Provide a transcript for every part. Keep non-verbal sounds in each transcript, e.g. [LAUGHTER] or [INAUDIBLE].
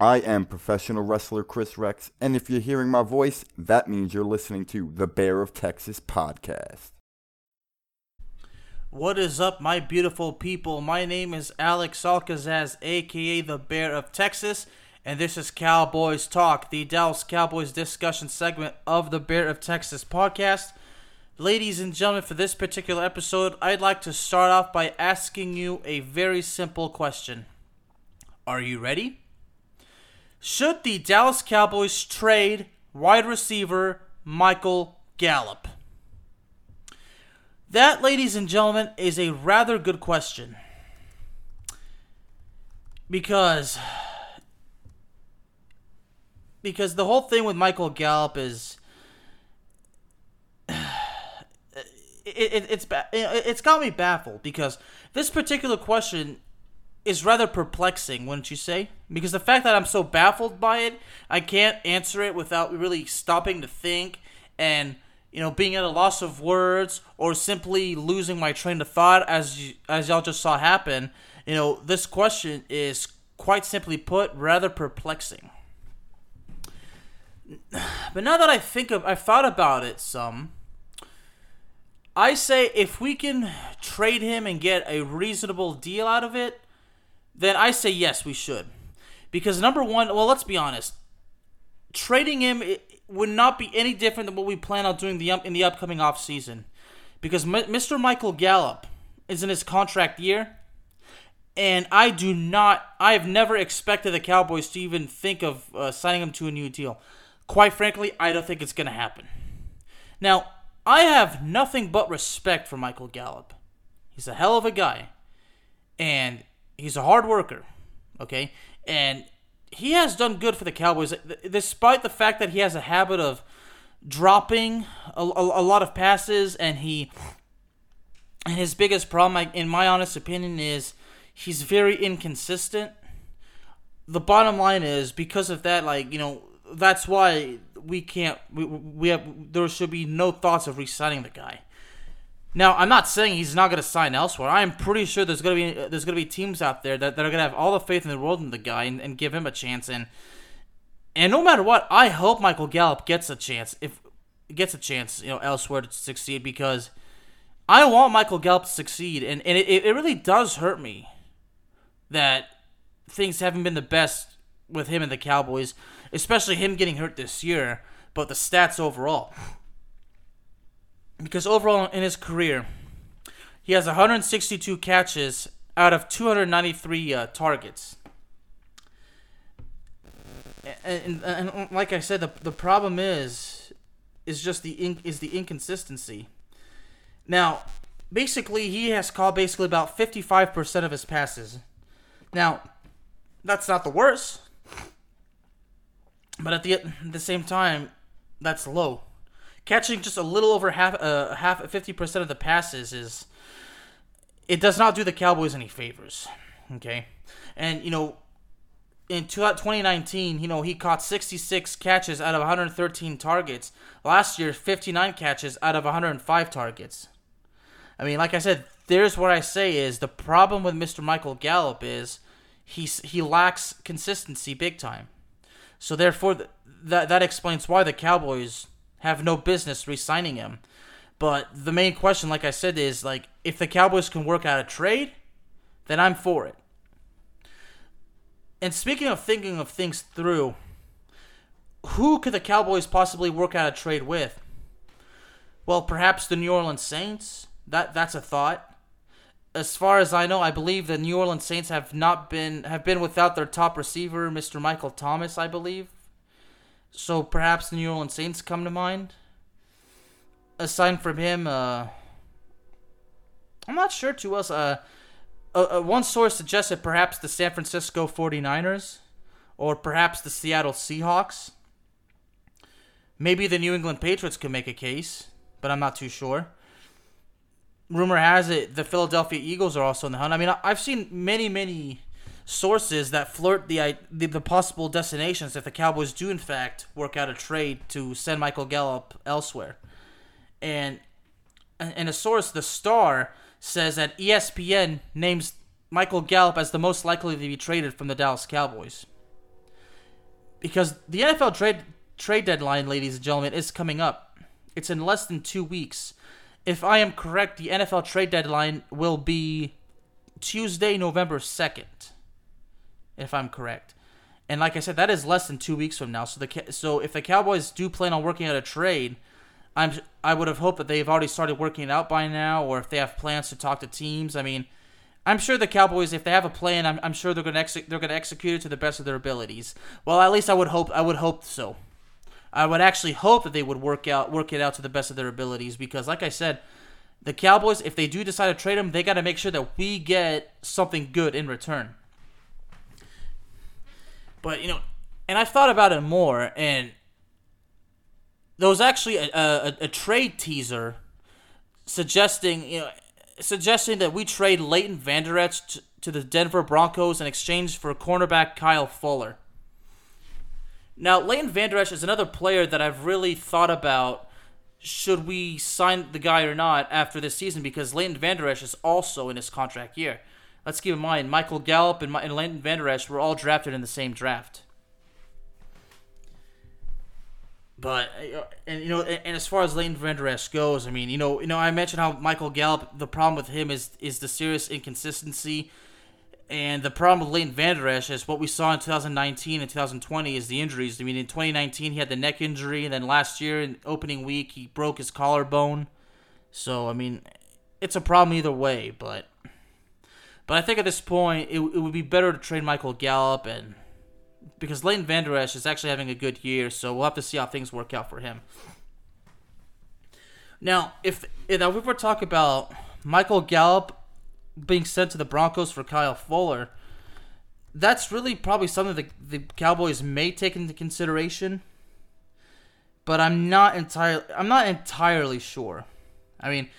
I am professional wrestler Chris Rex, and if you're hearing my voice, that means you're listening to the Bear of Texas podcast. What is up, my beautiful people? My name is Alex Alcazaz, aka the Bear of Texas, and this is Cowboys Talk, the Dallas Cowboys discussion segment of the Bear of Texas podcast. Ladies and gentlemen, for this particular episode, I'd like to start off by asking you a very simple question. Are you ready? Should the Dallas Cowboys trade wide receiver Michael Gallup? That, ladies and gentlemen, is a rather good question. Because because the whole thing with Michael Gallup is [SIGHS] it, it, it's it's got me baffled because this particular question is rather perplexing, wouldn't you say? Because the fact that I'm so baffled by it, I can't answer it without really stopping to think and you know being at a loss of words or simply losing my train of thought as you, as y'all just saw happen. You know, this question is quite simply put rather perplexing. [SIGHS] But now that I think of I've thought about it some I say if we can trade him and get a reasonable deal out of it, then I say yes, we should. Because number one, well, let's be honest, trading him would not be any different than what we plan on doing the in the upcoming off season. Because Mr. Michael Gallup is in his contract year, and I do not, I have never expected the Cowboys to even think of uh, signing him to a new deal. Quite frankly, I don't think it's going to happen. Now, I have nothing but respect for Michael Gallup. He's a hell of a guy. And he's a hard worker, okay? And he has done good for the Cowboys, despite the fact that he has a habit of dropping a, a, a lot of passes, and he and his biggest problem, in my honest opinion, is he's very inconsistent. The bottom line is because of that, like you know, that's why we can't. We we have there should be no thoughts of re-signing the guy. Now, I'm not saying he's not going to sign elsewhere. I'm pretty sure there's going to be there's going to be teams out there that, that are going to have all the faith in the world in the guy and, and give him a chance. And and no matter what, I hope Michael Gallup gets a chance if gets a chance, you know, elsewhere to succeed because I want Michael Gallup to succeed. And and it, it really does hurt me that things haven't been the best with him and the Cowboys, especially him getting hurt this year. But the stats overall because overall in his career, he has 162 catches out of 293 uh, targets. And, and, and, like I said, the, the problem is is just the in, is the inconsistency. Now, basically, he has caught basically about 55% of his passes. Now, that's not the worst, but at the at the same time, that's low catching just a little over half uh, half 50% of the passes is it does not do the Cowboys any favors. Okay? And you know in 2019, you know, he caught 66 catches out of 113 targets. Last year, 59 catches out of 105 targets. I mean, like I said, there's what I say is the problem with Mr. Michael Gallup is he's he lacks consistency big time. So therefore, th- that that explains why the Cowboys have no business re-signing him. But the main question, like I said, is like if the Cowboys can work out a trade, then I'm for it. And speaking of thinking of things through, who could the Cowboys possibly work out a trade with? Well, perhaps the New Orleans Saints. That that's a thought. As far as I know, I believe the New Orleans Saints have not been have been without their top receiver, Mr. Michael Thomas, I believe. So perhaps the New Orleans Saints come to mind. Aside from him, uh, I'm not sure to us. Uh, uh, uh, one source suggested perhaps the San Francisco 49ers or perhaps the Seattle Seahawks. Maybe the New England Patriots could make a case, but I'm not too sure. Rumor has it the Philadelphia Eagles are also in the hunt. I mean, I've seen many, many sources that flirt the, the, the possible destinations if the Cowboys do in fact work out a trade to send Michael Gallup elsewhere. And and a source, the Star, says that ESPN names Michael Gallup as the most likely to be traded from the Dallas Cowboys. because the NFL trade trade deadline, ladies and gentlemen, is coming up. It's in less than two weeks. If I am correct, the NFL trade deadline will be Tuesday, November second. If I'm correct, and like I said, that is less than two weeks from now. So the so if the Cowboys do plan on working out a trade, I'm I would have hoped that they've already started working it out by now, or if they have plans to talk to teams. I mean, I'm sure the Cowboys, if they have a plan, I'm, I'm sure they're gonna exe- they're gonna execute it to the best of their abilities. Well, at least I would hope I would hope so. I would actually hope that they would work out work it out to the best of their abilities because, like I said, the Cowboys, if they do decide to trade him, they got to make sure that we get something good in return. But you know, and I thought about it more, and there was actually a, a, a trade teaser suggesting you know suggesting that we trade Leighton Vander Esch to, to the Denver Broncos in exchange for cornerback Kyle Fuller. Now, Leighton Vander Esch is another player that I've really thought about should we sign the guy or not after this season because Leighton Vander Esch is also in his contract year. Let's keep in mind, Michael Gallup and, and Leighton Vander Esch were all drafted in the same draft. But uh, and you know, and, as far as Leighton Vander Esch goes, I mean, you know, you know, I mentioned how Michael Gallup. The problem with him is is the serious inconsistency, and the problem with Leighton Vander Esch is what we saw in 2019 and 2020 is the injuries. I mean, in 2019 he had the neck injury, and then last year in opening week he broke his collarbone. So I mean, it's a problem either way. But but I think at this point it, it would be better to trade Michael Gallup and because Leighton Vander Esch is actually having a good year, so we'll have to see how things work out for him. Now, if if we were to talk about Michael Gallup being sent to the Broncos for Kyle Fuller, that's really probably something that the Cowboys may take into consideration. But I'm not entirely I'm not entirely sure. I mean,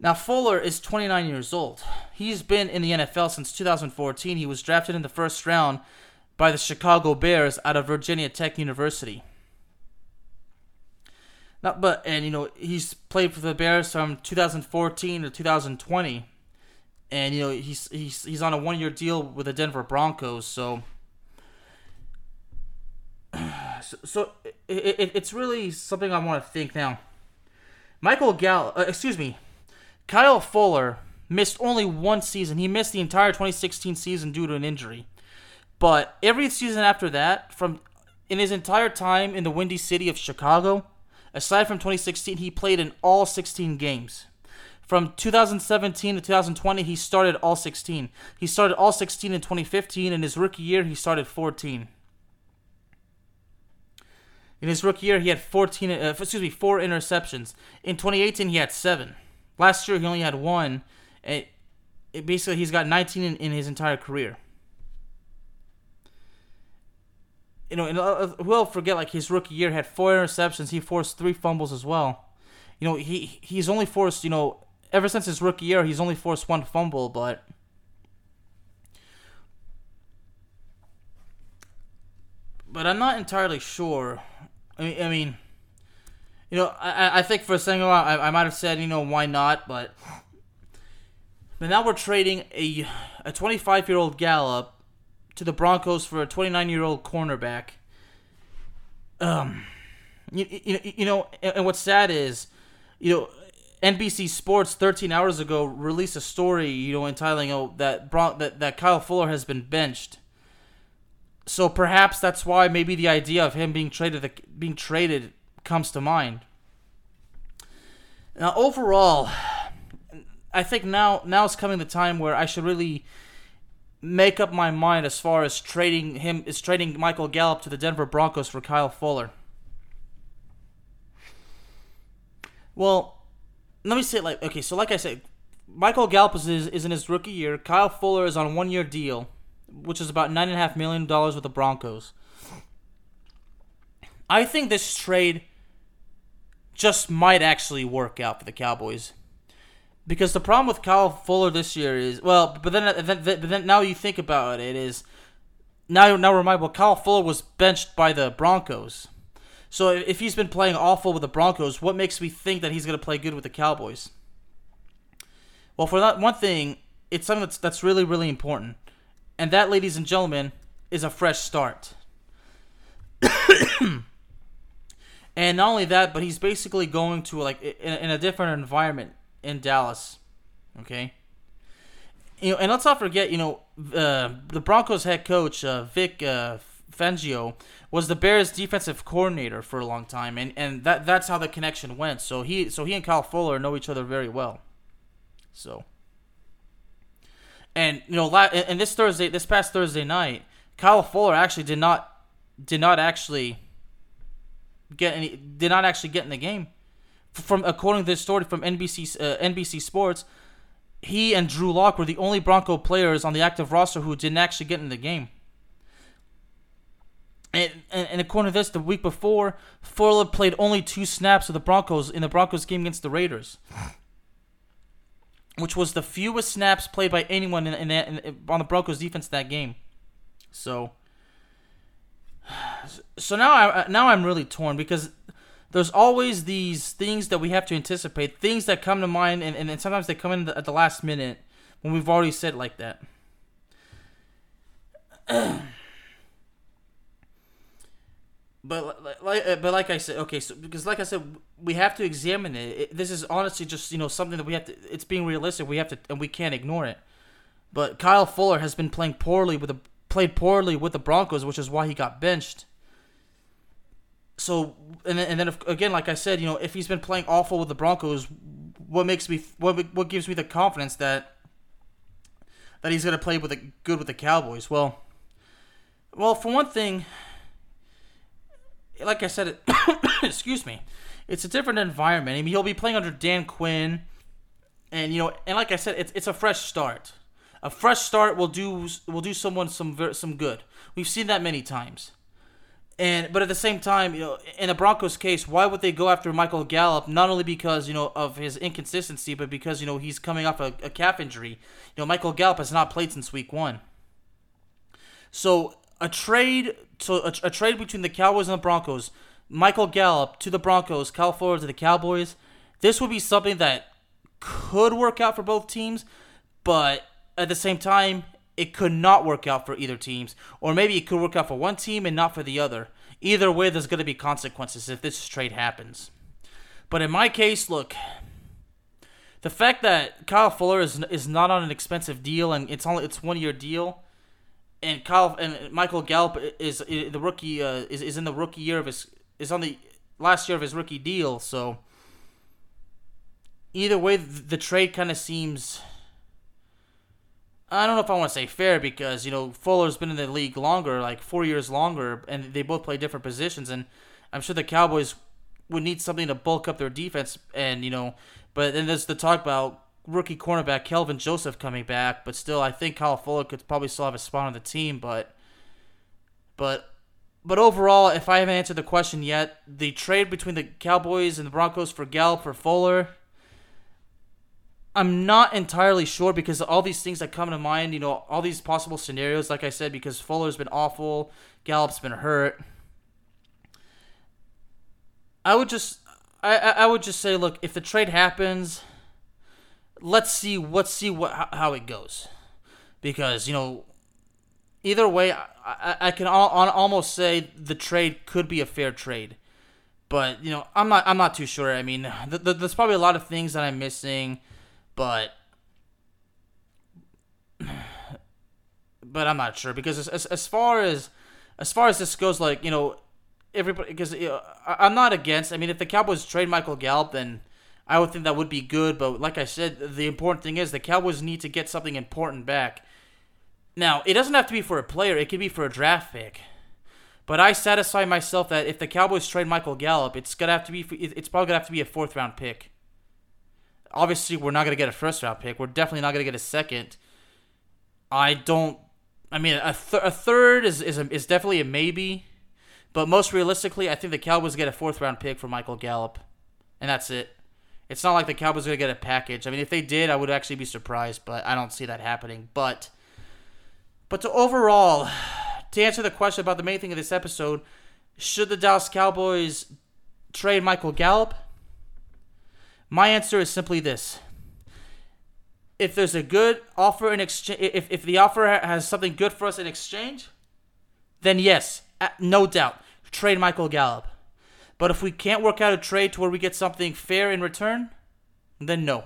now Fuller is 29 years old. He's been in the NFL since 2014. He was drafted in the first round by the Chicago Bears out of Virginia Tech University. Not but and you know he's played for the Bears from 2014 to 2020, and you know he's he's he's on a one year deal with the Denver Broncos. So [SIGHS] so, so it, it, it's really something I want to think now. Michael Gall, uh, excuse me, Kyle Fuller missed only one season. He missed the entire 2016 season due to an injury. But every season after that, from in his entire time in the Windy City of Chicago, aside from 2016, he played in all 16 games. From 2017 to 2020, he started all 16. He started all 16 in 2015. In his rookie year, he started 14. In his rookie year, he had 14. Uh, excuse me, four interceptions. In 2018, he had seven. Last year, he only had one. It, it basically, he's got 19 in, in his entire career. you know, and uh, we'll forget like his rookie year had four interceptions. He forced three fumbles as well. You know, he he's only forced you know ever since his rookie year he's only forced one fumble, but. But I'm not entirely sure. I mean, I mean, you know, I, I think for a second I, I might have said, you know, why not, but but now we're trading a a 25 year old Gallup to the Broncos for a 29 year old cornerback. Um, you, you, you know, and what's sad is, you know, NBC Sports 13 hours ago released a story, you know, entitling oh that Bron- that that Kyle Fuller has been benched. So perhaps that's why maybe the idea of him being traded being traded comes to mind. Now overall, I think now now is coming the time where I should really make up my mind as far as trading him is trading Michael Gallup to the Denver Broncos for Kyle Fuller. Well, let me say like okay, so like I said, Michael Gallup is, is in his rookie year. Kyle Fuller is on a one year deal, which is about nine and a half million dollars with the Broncos. I think this trade just might actually work out for the Cowboys. Because the problem with Kyle Fuller this year is well, but then, then, but then now you think about it, it is now now remind well, Kyle Fuller was benched by the Broncos. So if he's been playing awful with the Broncos, what makes me think that he's going to play good with the Cowboys? Well, for that one thing, it's something that's that's really really important, and that, ladies and gentlemen, is a fresh start. [COUGHS] [COUGHS] [COUGHS] and not only that, but he's basically going to like in, in a different environment in Dallas. Okay. You know, and let's not forget, you know, uh, the Broncos head coach uh, Vic uh, Fangio was the Bears defensive coordinator for a long time, and, and that that's how the connection went. So he so he and Kyle Fuller know each other very well. So. And you know, and this Thursday, this past Thursday night, Kyle Fuller actually did not did not actually get any did not actually get in the game. From according to this story from NBC uh, NBC Sports, he and Drew Lock were the only Bronco players on the active roster who didn't actually get in the game. And, and, and according to this, the week before, Fuller played only two snaps of the Broncos in the Broncos game against the Raiders, which was the fewest snaps played by anyone in, in, in on the Broncos defense that game. So, so now I now I'm really torn because there's always these things that we have to anticipate, things that come to mind, and, and sometimes they come in at the last minute when we've already said like that. [CLEARS THROAT] but like, uh, but like I said, okay, so because like I said, we have to examine it. it. This is honestly just you know something that we have to. It's being realistic. We have to, and we can't ignore it. But Kyle Fuller has been playing poorly with the played poorly with the Broncos, which is why he got benched so and then, and then if, again, like I said, you know, if he's been playing awful with the Broncos, what makes me what what gives me the confidence that that he's going to play with a good with the Cowboys? Well, well, for one thing, like I said, it, [COUGHS] excuse me, it's a different environment. I mean, he'll be playing under Dan Quinn, and you know, and like I said, it's it's a fresh start. A fresh start will do will do someone some some good. We've seen that many times. And but at the same time, you know, in the Broncos case, why would they go after Michael Gallup? Not only because you know of his inconsistency, but because you know he's coming off a, a calf injury. You know, Michael Gallup has not played since Week One. So a trade, so a, a trade between the Cowboys and the Broncos, Michael Gallup to the Broncos, Kyle Fuller to the Cowboys. This would be something that could work out for both teams, but at the same time, it could not work out for either teams, or maybe it could work out for one team and not for the other. Either way, there's going to be consequences if this trade happens. But in my case, look, the fact that Kyle Fuller is is not on an expensive deal and it's only it's one year deal, and Kyle and Michael Gallup is, is the rookie uh, is is in the rookie year of his is on the last year of his rookie deal, so either way, the trade kind of seems I don't know if I want to say fair because you know Fuller's been in the league longer, like four years longer, and they both play different positions. And I'm sure the Cowboys would need something to bulk up their defense. And you know, but then there's the talk about rookie cornerback Kelvin Joseph coming back. But still, I think Kyle Fuller could probably still have a spot on the team. But but but overall, if I haven't answered the question yet, the trade between the Cowboys and the Broncos for Gallup for Fuller I'm not entirely sure because all these things that come to mind, you know, all these possible scenarios, like I said, because Fuller's been awful, Gallup's been hurt. I would just, I, I would just say, look, if the trade happens, let's see, let's see what how it goes, because you know, either way, I, I can almost say the trade could be a fair trade, but you know, I'm not, I'm not too sure. I mean, there's probably a lot of things that I'm missing but but I'm not sure because as, as, as far as as far as this goes, like you know, everybody because you know, I'm not against. I mean, if the Cowboys trade Michael Gallup, then I would think that would be good. But like I said, the important thing is the Cowboys need to get something important back. Now, it doesn't have to be for a player; it could be for a draft pick. But I satisfy myself that if the Cowboys trade Michael Gallup, it's gonna have to be. It's probably gonna have to be a fourth round pick. Obviously, we're not going to get a first round pick. We're definitely not going to get a second. I don't. I mean, a, th- a third is is, a, is definitely a maybe, but most realistically, I think the Cowboys get a fourth round pick for Michael Gallup, and that's it. It's not like the Cowboys are going to get a package. I mean, if they did, I would actually be surprised, but I don't see that happening. But, but to overall, [SIGHS] to answer the question about the main thing of this episode, should the Dallas Cowboys trade Michael Gallup? My answer is simply this. If there's a good offer in exchange, if, if the offer has something good for us in exchange, then yes, no doubt. trade Michael Gallup. But if we can't work out a trade to where we get something fair in return, then no.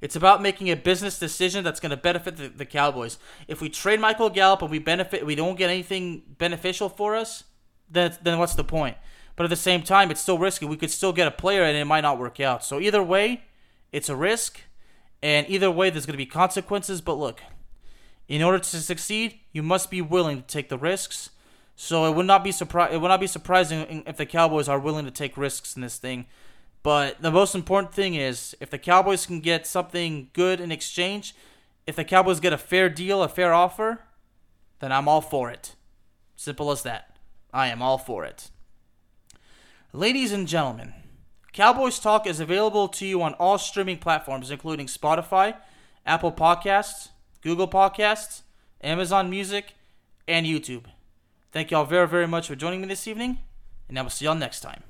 It's about making a business decision that's going to benefit the, the Cowboys. If we trade Michael Gallup and we benefit, we don't get anything beneficial for us, then then what's the point? But at the same time, it's still risky. We could still get a player and it might not work out. So either way, it's a risk, and either way, there's going to be consequences. But look, in order to succeed, you must be willing to take the risks. So it would not be surpri- It would not be surprising if the Cowboys are willing to take risks in this thing. But the most important thing is if the Cowboys can get something good in exchange, if the Cowboys get a fair deal, a fair offer, then I'm all for it. Simple as that. I am all for it. Ladies and gentlemen, Cowboys Talk is available to you on all streaming platforms, including Spotify, Apple Podcasts, Google Podcasts, Amazon Music, and YouTube. Thank y'all very, very much for joining me this evening, and I will see y'all next time.